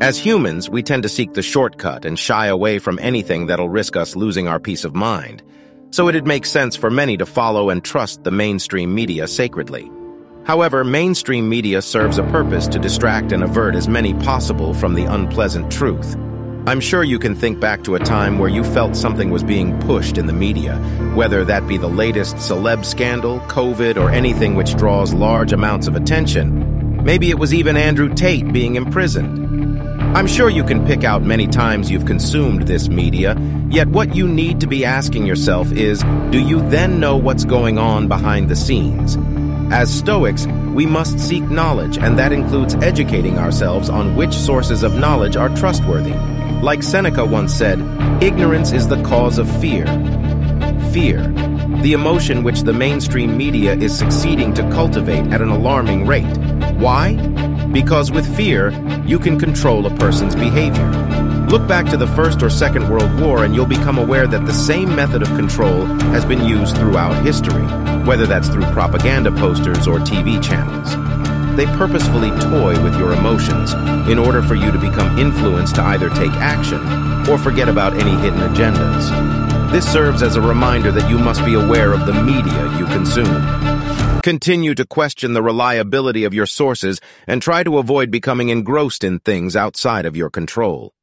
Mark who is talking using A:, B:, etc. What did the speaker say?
A: As humans, we tend to seek the shortcut and shy away from anything that'll risk us losing our peace of mind. So it'd make sense for many to follow and trust the mainstream media sacredly. However, mainstream media serves a purpose to distract and avert as many possible from the unpleasant truth. I'm sure you can think back to a time where you felt something was being pushed in the media, whether that be the latest celeb scandal, COVID, or anything which draws large amounts of attention. Maybe it was even Andrew Tate being imprisoned. I'm sure you can pick out many times you've consumed this media, yet what you need to be asking yourself is, do you then know what's going on behind the scenes? As Stoics, we must seek knowledge, and that includes educating ourselves on which sources of knowledge are trustworthy. Like Seneca once said, ignorance is the cause of fear. Fear, the emotion which the mainstream media is succeeding to cultivate at an alarming rate. Why? Because with fear, you can control a person's behavior. Look back to the First or Second World War and you'll become aware that the same method of control has been used throughout history, whether that's through propaganda posters or TV channels. They purposefully toy with your emotions in order for you to become influenced to either take action or forget about any hidden agendas. This serves as a reminder that you must be aware of the media you consume. Continue to question the reliability of your sources and try to avoid becoming engrossed in things outside of your control.